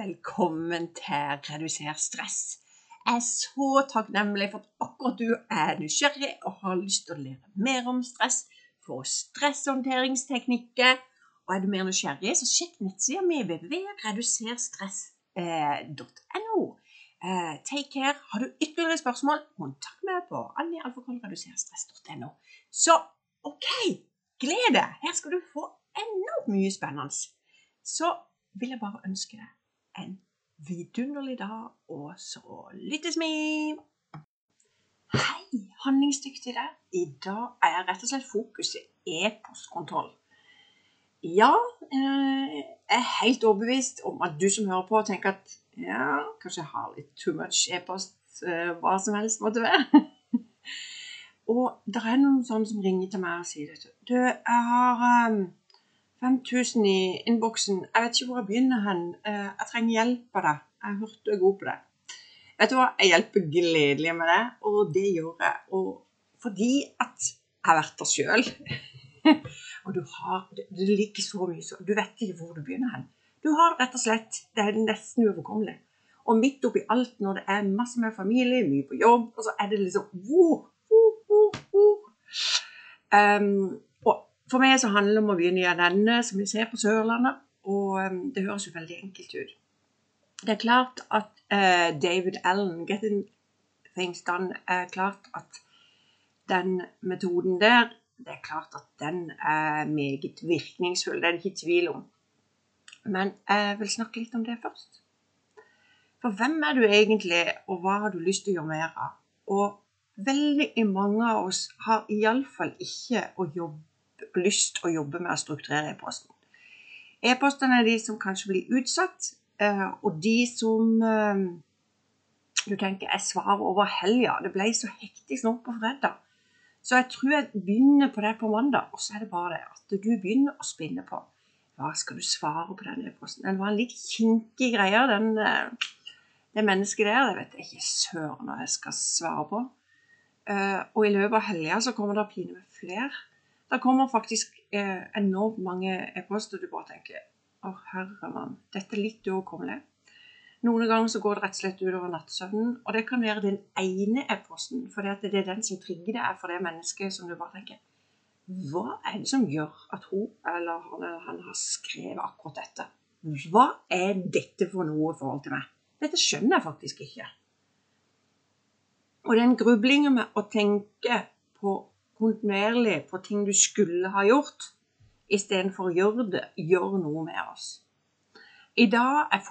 Velkommen til Reduser stress. Jeg er så takknemlig for at akkurat du er nysgjerrig og har lyst til å lære mer om stress, få stresshåndteringsteknikker. Og er du mer nysgjerrig, så sjekk nettsida mi www.reduserstress.no. Eh, take care. Har du ytterligere spørsmål, kontakt meg på annialfakollreduserstress.no. Så OK, gled deg! Her skal du få enormt mye spennende. Så vil jeg bare ønske deg en vidunderlig dag, og så lyttes vi! Hei, handlingsdyktig der. I dag er rett og slett fokuset e-postkontroll. Ja, eh, jeg er helt overbevist om at du som hører på, tenker at ja, kanskje jeg har litt too much e-post, eh, hva som helst måtte være. og det er noen sånne som ringer til meg og sier det. Du, jeg har um, 5000 i innboksen. Jeg vet ikke hvor jeg begynner hen. Eh, jeg trenger hjelp av deg. Jeg hørte hørt du er god på det. Vet du hva, jeg hjelper gledelig med det, og det gjør jeg. Og fordi at jeg har vært der sjøl. og du har Det ligger så mye så Du vet ikke hvor du begynner hen. Du har rett og slett Det er nesten uoverkommelig. Og midt oppi alt, når det er masse med familie, mye på jobb, og så er det liksom hvor, hvor, hvor, hvor. Um, for meg så handler det om å begynne i en ende, som vi ser på Sørlandet. Og um, det høres jo veldig enkelt ut. Det er klart at uh, David Allen, 'Getting Things Done', er klart at den metoden der det er klart at den er meget virkningsfull. Det er det ikke tvil om. Men jeg vil snakke litt om det først. For hvem er du egentlig, og hva har du lyst til å gjøre mer av? Og veldig mange av oss har iallfall ikke å jobbe lyst å jobbe med å strukturere e-posten. E-postene er de som kanskje blir utsatt, eh, og de som eh, du tenker jeg svarer over helga. Det ble så hektisk nå på fredag. Så jeg tror jeg begynner på det på mandag, og så er det bare det at du begynner å spinne på hva skal du svare på den e-posten. Den var en litt kinkig greie, den, eh, det mennesket der. Det vet jeg ikke søren hva jeg skal svare på. Og i løpet av helga så kommer det pinlig med flere. Det kommer faktisk eh, enormt mange e-poster du bare tenker Å, herre mann, dette er litt uoverkommelig. Noen ganger så går det rett og slett utover nattsøvnen, og det kan være den ene e-posten, for det er den som trigger deg for det mennesket som du bare tenker Hva er det som gjør at hun eller han, eller han har skrevet akkurat dette? Hva er dette for noe i forhold til meg? Dette skjønner jeg faktisk ikke. Og den grublingen med å tenke på kontinuerlig på ting du skulle ha gjort, istedenfor gjøre det, gjør noe med oss. I dag er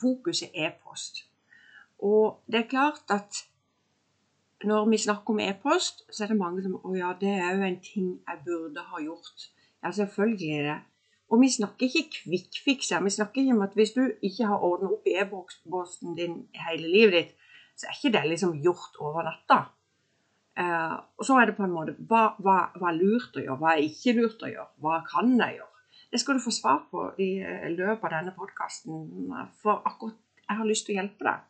fokuset e-post. Og det er klart at når vi snakker om e-post, så er det mange som Å ja, det er jo en ting jeg burde ha gjort. Ja, selvfølgelig er det. Og vi snakker ikke kvikkfikser. Vi snakker ikke om at hvis du ikke har ordnet opp i e-posten din hele livet ditt, så er ikke det liksom gjort over natta. Eh, og så er det på en måte hva, hva, hva, er lurt å gjøre, hva er ikke lurt å gjøre, hva kan jeg gjøre? Det skal du få svar på i eh, løpet av denne podkasten, for akkurat jeg har lyst til å hjelpe deg.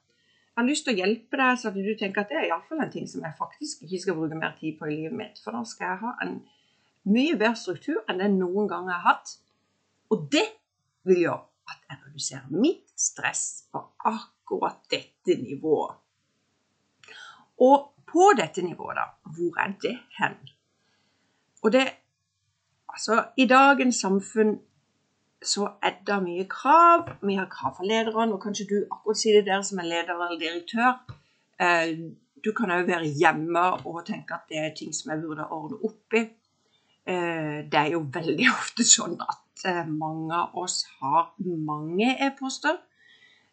Jeg har lyst til å hjelpe deg så at du tenker at det er iallfall en ting som jeg faktisk ikke skal bruke mer tid på i livet mitt. For da skal jeg ha en mye bedre struktur enn den noen gang jeg har hatt. Og det vil gjøre at jeg reduserer mitt stress på akkurat dette nivået. Og på dette nivået, da, hvor er det hen? Og det Altså, i dagens samfunn så er det mye krav. Vi har krav fra lederen, og kanskje du akkurat sier det der som er leder eller direktør. Eh, du kan òg være hjemme og tenke at det er ting som jeg burde ordne opp i. Eh, det er jo veldig ofte sånn at eh, mange av oss har mange e-poster.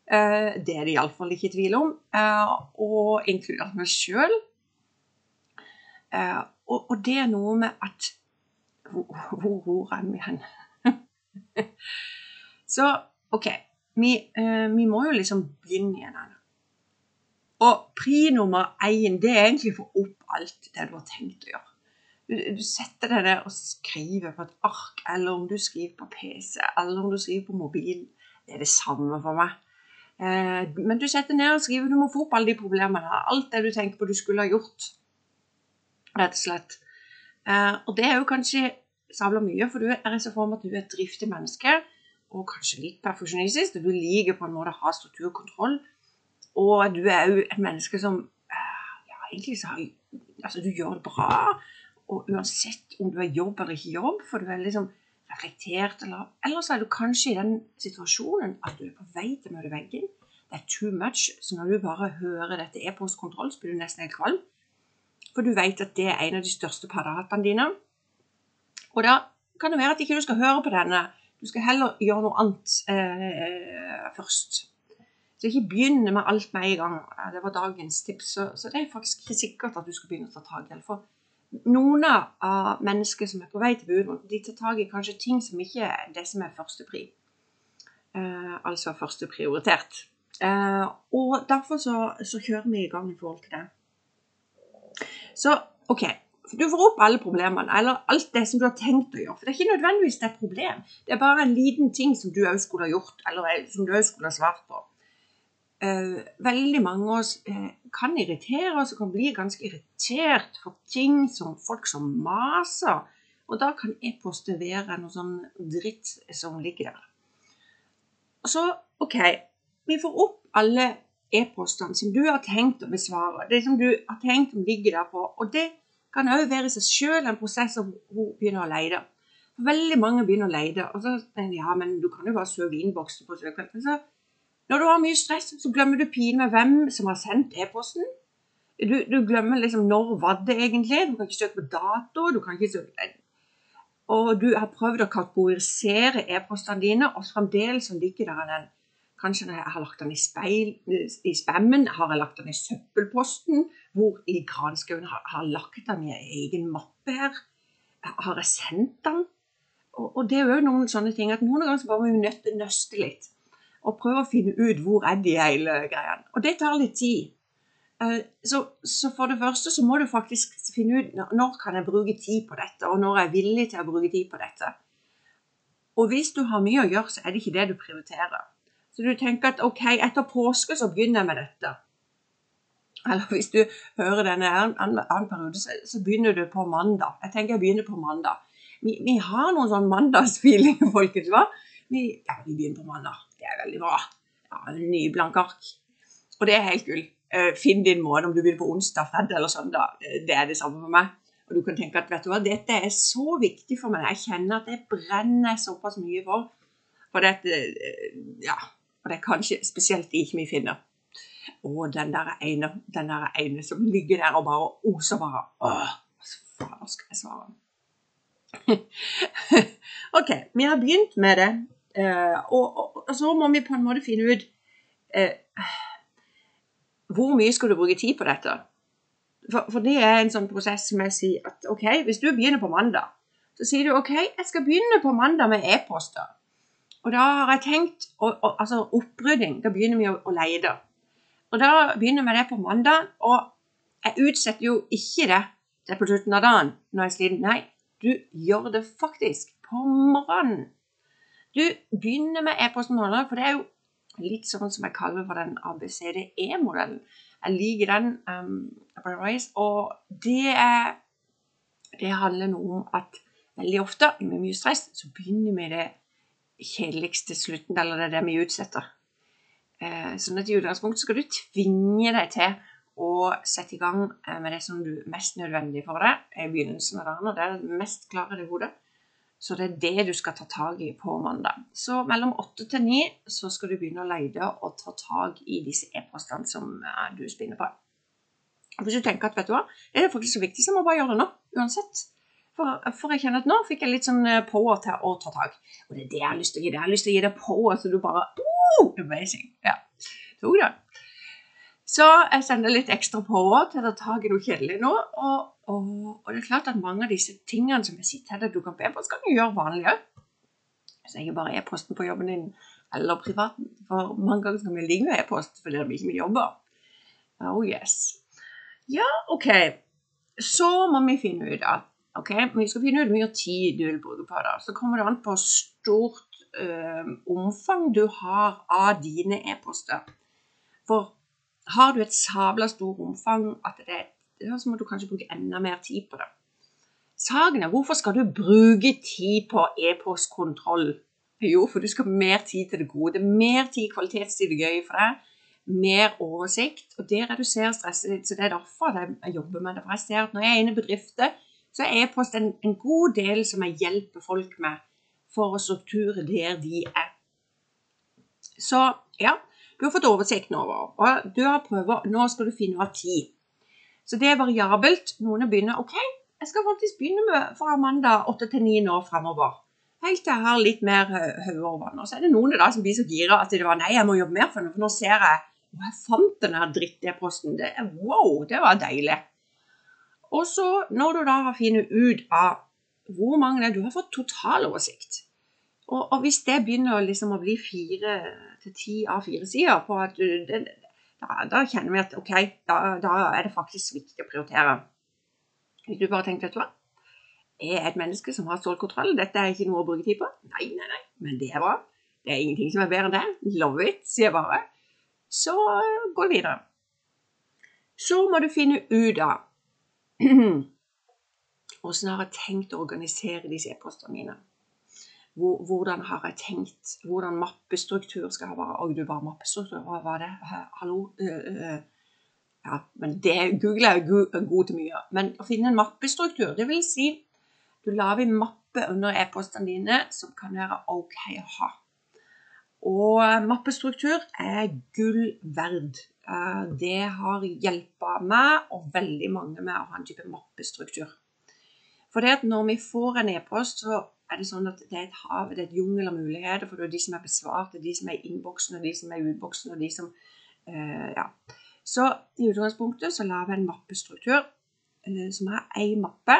Eh, det er det iallfall ikke tvil om, eh, og inkludert meg sjøl. Eh, og, det er noe med at Hvor, hvor er vi hen? Så OK. Vi, vi, må jo liksom begynne igjen her. Og pri nummer én det er egentlig å få opp alt det du har tenkt å gjøre. Du, du, setter deg der og skriver på et ark, eller om du skriver på PC, eller om du skriver på mobil. Det er det samme for meg. Eh, men du setter ned og skriver, du må få opp alle de problemene. Alt det du tenker på du skulle ha gjort. Rett og slett. Eh, og det er jo kanskje sabla mye, for du er så form at du er et driftig menneske. og kanskje litt perfeksjonistisk. Du liker på en måte å ha struktur og kontroll. Og du er òg et menneske som eh, ja, egentlig så har, altså, du gjør det bra. Og uansett om du er jobb eller ikke jobb, for du er liksom reflektert, eller ellers er du kanskje i den situasjonen at du er på vei til å møte veggen. Det er too much. Så når du bare hører dette e-postkontroll, så blir du nesten helt kvalm. For du vet at det er en av de største paratene dine. Og da kan det være at ikke du skal høre på denne. Du skal heller gjøre noe annet eh, først. Så ikke begynne med alt med en gang. Det var dagens tips. Så, så, det er faktisk ikke sikkert at du skal begynne å ta tak i det. For noen av mennesker som er på vei til budrunden, de tar tak i kanskje ting som ikke er det som er førstepri. Eh, altså førsteprioritert. Eh, og derfor så, så, kjører vi i gang i forhold til det. Så OK. Du får opp alle problemene, eller alt det som du har tenkt å gjøre. For det er ikke nødvendigvis det er problem. Det er bare en liten ting som du òg skulle ha gjort, eller som du òg skulle ha svart på. Uh, veldig mange av oss uh, kan irritere oss og kan bli ganske irritert for ting som folk som maser. Og da kan e-poster være noe sånn dritt som ligger der. Og så, OK, vi får opp alle e-postene som du har tenkt å besvare. Det som du har tenkt å ligge der på. Og det kan òg være i seg sjøl en prosess hvor hun begynner å leide. Veldig mange begynner å leide. Og så tenker de ja, men du kan jo bare søke innboksen på søkefeltet. Når du har mye stress, så glemmer du pinlig hvem som har sendt e-posten. Du, du, glemmer liksom når var det egentlig. Du kan ikke søke på dato. du kan ikke søke... Og du har prøvd å kategorisere e-postene dine, og fremdeles ligger der den Kanskje jeg har lagt den i, speil, i spammen, har jeg lagt den i søppelposten, hvor i granskauen har, har lagt den i egen mappe her. Har jeg sendt den? Og, og det er jo noen sånne ting at noen ganger så bare må vi nøste litt. Og prøve å finne ut hvor er de hele greia. Og det tar litt tid. Eh, så, så, for det første så må du faktisk finne ut når kan jeg bruke tid på dette, og når jeg er villig til å bruke tid på dette. Og hvis du har mye å gjøre, så er det ikke det du prioriterer. Så du tenker at ok, etter påske så begynner jeg med dette. Eller hvis du hører denne annen periode, så, så, begynner du på mandag. Jeg tenker jeg begynner på mandag. Vi, vi har noen sånn mandagsfeeling, folkens. hva? Vi, ja, vi begynner på mandag. Veldig bra. Ja, Ny blank ark. Og det er helt gull. Uh, finn din måte om du begynner på onsdag, fredag eller søndag. Uh, det er det samme for meg. Og du kan tenke at vet du hva, dette er så viktig for meg. Jeg kjenner at det brenner såpass mye for. For dette, uh, ja, og det er kanskje spesielt de ikke vi finner. Og den der ene, den der ene som ligger der og bare oser bare Åh, hva faen skal jeg svare? ok, vi har begynt med det. Uh, og, og, og, så må vi på en måte finne ut uh, hvor mye skal du bruke tid på dette. For, for, det er en sånn prosess som jeg sier at ok, hvis du begynner på mandag, så sier du ok, jeg skal begynne på mandag med e-poster. Og da har jeg tenkt og, og, Altså opprydding. Da begynner vi å, å lete. Og da begynner vi det på mandag. Og jeg utsetter jo ikke det til på slutten av dagen når jeg er sliten. Nei, du gjør det faktisk på morgenen. Du begynner med e-posten morgen, for det er jo litt sånn som jeg kaller for den ABCDE-modellen. Jeg liker den. Um, og det er Det handler noe om at veldig ofte med mye stress så begynner vi det kjedeligste slutten, eller det er det vi utsetter. Eh, sånn at i utgangspunktet skal du tvinge deg til å sette i gang eh, med det som du er mest nødvendig for deg i begynnelsen av dagen. og Det er det mest klare i hodet. Så det er det du skal ta tak i på mandag. Så mellom åtte til ni så skal du begynne å lete og ta tak i disse e-postene som eh, du spinner på. Hvis du tenker at vet du hva, det er faktisk så viktig, så må bare gjøre det nå. Uansett. For, for, jeg kjenner at nå fikk jeg litt sånn eh, power til å ta tak. Og det er det jeg har lyst til å gi deg. Jeg har lyst til å gi deg power, så du bare oh, Amazing. Ja. Tok det. Så jeg sender litt ekstra power til å ta tak i noe kjedelig nå. Og, og, og, det er klart at mange av disse tingene som jeg sitter her, du kan be på, skal du gjøre vanlig òg. Så ikke bare e-posten på jobben din eller privaten. For mange ganger skal vi ligge med e-post fordi vi ikke jobber. Oh yes. Ja, OK. Så må vi finne ut at Ok, Vi skal finne ut hvor mye tid du vil bruke på det. Så kommer det an på stort øh, omfang du har av dine e-poster. For har du et sabla stort omfang at det er, så må du kanskje bruke enda mer tid på det. Saken er hvorfor skal du bruke tid på e-postkontroll Jo, for du skal ha mer tid til det gode. Mer tid, kvalitetstid er gøy for deg. Mer oversikt. Og det reduserer stresset ditt. Så det er derfor jeg jobber med det. For jeg at når jeg er inne i bedrifter, så er e-post en, en, god del som jeg hjelper folk med for å strukture der de er. Så ja, du har fått oversikten over. Og du har prøver, nå skal du finne av tid. Så det er variabelt. Noen begynner OK, jeg skal faktisk begynne med fra mandag 8 til 9 nå framover. Helt til jeg har litt mer hode over vann. Og så er det noen da som blir så gira at det var nei, jeg må jobbe mer for noe, for nå ser jeg og jeg fant den her dritt-e-posten. Wow, det var deilig. Og så, når du da har funnet ut av hvor mange det er Du har fått totaloversikt. Og, og hvis det begynner liksom å bli fire til ti av fire sider på at du, det, da, da, kjenner vi at OK, da, da, er det faktisk viktig å prioritere. Hvis du bare tenker, vet du hva Jeg er et menneske som har stålkontroll. Dette er ikke noe å bruke tid på. Nei, nei, nei, men det er bra. Det er ingenting som er bedre enn det. Love it, sier jeg bare. Så går vi videre. Så må du finne ut av hvordan har tenkt å organisere disse e-postene mine hvordan har jeg tenkt, hvordan mappestruktur skal være. Og du bare mappestruktur, hva var det? Hallo? Uh, uh, ja, men det Google er jo god til mye. Men å finne en mappestruktur, det vil si du lager en mappe under e-postene dine som kan være OK å ha. Og mappestruktur er gull verd. Det har hjulpet meg og veldig mange med å ha en type mappestruktur. For det at når vi får en e-post, så er det sånn at det er et hav, det er et jungel av muligheter. For det er de som er besvart, det er de som er i innboksen, og de som er i utboksen, og de som uh, Ja. Så i utgangspunktet så lager jeg en mappestruktur uh, som har én mappe.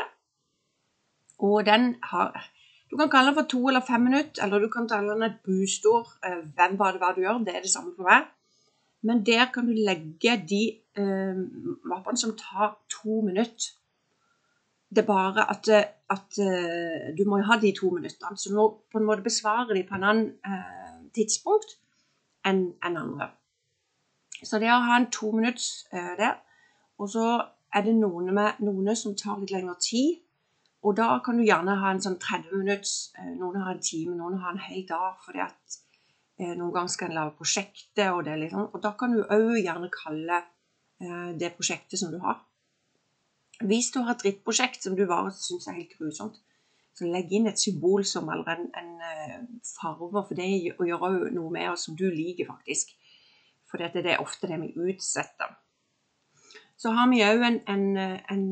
Og den har Du kan kalle den for to eller fem minutter, eller du kan kalle den et busord. Uh, hvem var det hva du gjør? Det er det samme for meg. Men der kan du legge de mappene som tar to minutter det er bare at, at uh, du må ha de to minuttene. Så du må på en måte besvare de på en annen uh, tidspunkt enn en andre. Så det å ha en to minutts uh, der, og så er det noen, med, noen som tar litt lengre tid. Og da kan du gjerne ha en sånn 30 minutts, noen har en time, noen har en hel dag. fordi at noen ganger skal en lage prosjektet, og, det liksom, og da kan du òg gjerne kalle det prosjektet som du har hvis du har et drittprosjekt som du bare syns er helt grusomt, så legg inn et symbol som eller en, en farge, farve, for det gjør òg noe med oss som du liker, faktisk. For det er ofte det vi utsetter. Så har vi òg en, en, en,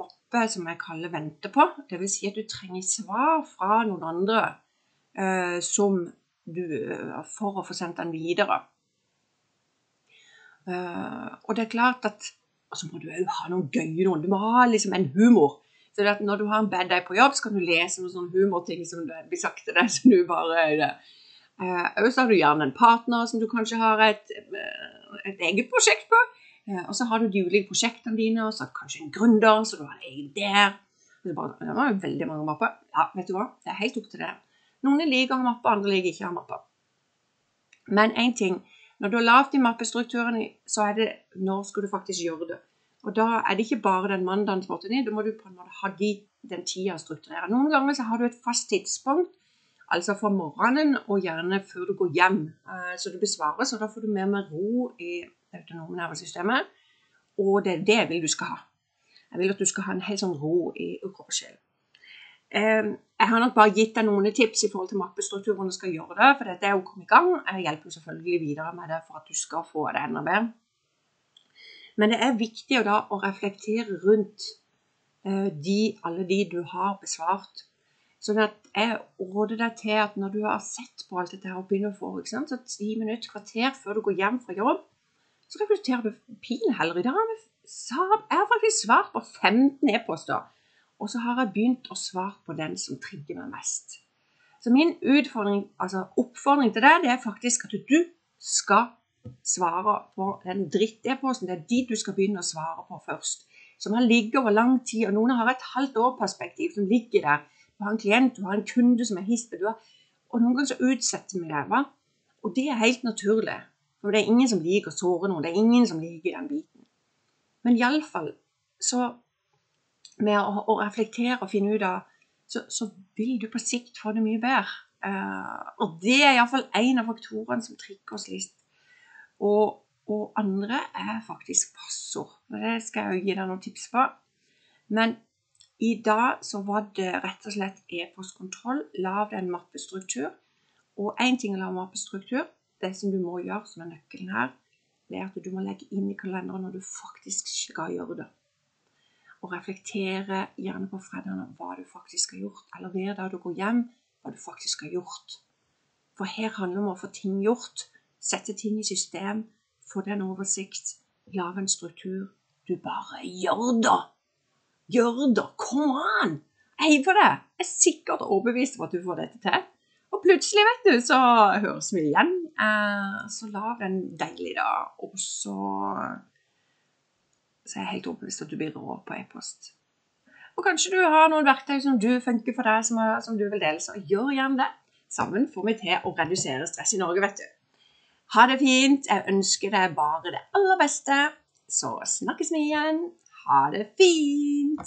mappe som jeg kaller 'vente på'. Dvs. Si at du trenger svar fra noen andre uh, som du, uh, for å få sendt den videre. Uh, og det er klart at og så må du òg ha noen gøye noen. Du må ha liksom en humor. Så når du har en bad day på jobb, så kan du lese noen sånne humorting som det blir sagt til deg. så du bare det. Uh, så har du gjerne en partner som du kanskje har et, uh, et eget prosjekt på. Uh, og så har du de ulike prosjektene dine, og så har du kanskje en gründer, så du har en egen der. Det, var veldig mange mapper. Ja, vet du hva? Det er helt opp til det. Noen liker å ha mapper, andre liker ikke å ha mapper. Men én ting når du har lavt de mappestrukturene, så er det når skal du faktisk gjøre det. Og da er det ikke bare den mandagen som måtte ned, da må du på en måte ha de, den tida å strukturere. Noen ganger så har du et fast tidspunkt, altså for morgenen og gjerne før du går hjem. Eh, så du besvarer, så da får du mer med ro i autonome nervesystemet. Og det er det jeg vil du skal ha. Jeg vil at du skal ha en helt sånn ro i kropp og sjel. Ehm, jeg har nok bare gitt deg noen tips i forhold til mappestruktur hvordan du skal gjøre det. For dette er jo kommet i gang. Jeg hjelper selvfølgelig videre med det for at du skal få det enda bedre. Men det er viktig da å reflektere rundt eh, de, alle de du har besvart. Sånn at jeg råder deg til at når du har sett på alt dette her og begynner å få så ti minutter, kvarter før du går hjem fra jobb, så reflekterer du pilen heller. I dag jeg har faktisk svart på 15 e-poster og så har jeg begynt å svare på den som trigger meg mest. Så min altså oppfordring til deg, det er faktisk at du skal svare på den dritt-e-posten. Det er de du skal begynne å svare på først. Som har ligget over lang tid, og noen har et halvt år-perspektiv som ligger der. Du har en klient, du har en kunde som er hispe, og noen ganger så utsetter vi det. Va? Og det er helt naturlig. For det er ingen som liker å såre noen. Det er ingen som liker den biten. Men iallfall så med å, å, reflektere og finne ut av, så, så, vil du på sikt få det mye bedre. Uh, og det er iallfall en av faktorene som trigger oss litt. Og, og andre er faktisk passord. Det skal jeg jo gi deg noen tips på. Men i dag så var det rett og slett e-postkontroll. Lag en mappestruktur. Og én ting å lage mappestruktur. Det som du må gjøre, som er nøkkelen her, det er at du må legge inn i kalenderen når du faktisk skal gjøre det. Og reflektere gjerne på fredagen hva du faktisk har gjort. Eller hver dag du går hjem, hva du faktisk har gjort. For her handler det om å få ting gjort. Sette ting i system. Få den en oversikt. Lage en struktur. Du bare gjør det! Gjør det! Kom an! Jeg heier på deg! Jeg er sikkert overbevist om at du får dette til. Og plutselig, vet du, så høres vi igjen. Eh, så lag en deilig dag. Og så Så er jeg helt overbevist at du blir rå på e-post. Og kanskje du har noen verktøy som du funker for deg, som, som du vil dele, så gjør gjerne det. Sammen får vi til å redusere stress i Norge, vet du. Ha det fint. Jeg ønsker deg bare det aller beste. Så snakkes vi igjen. Ha det fint.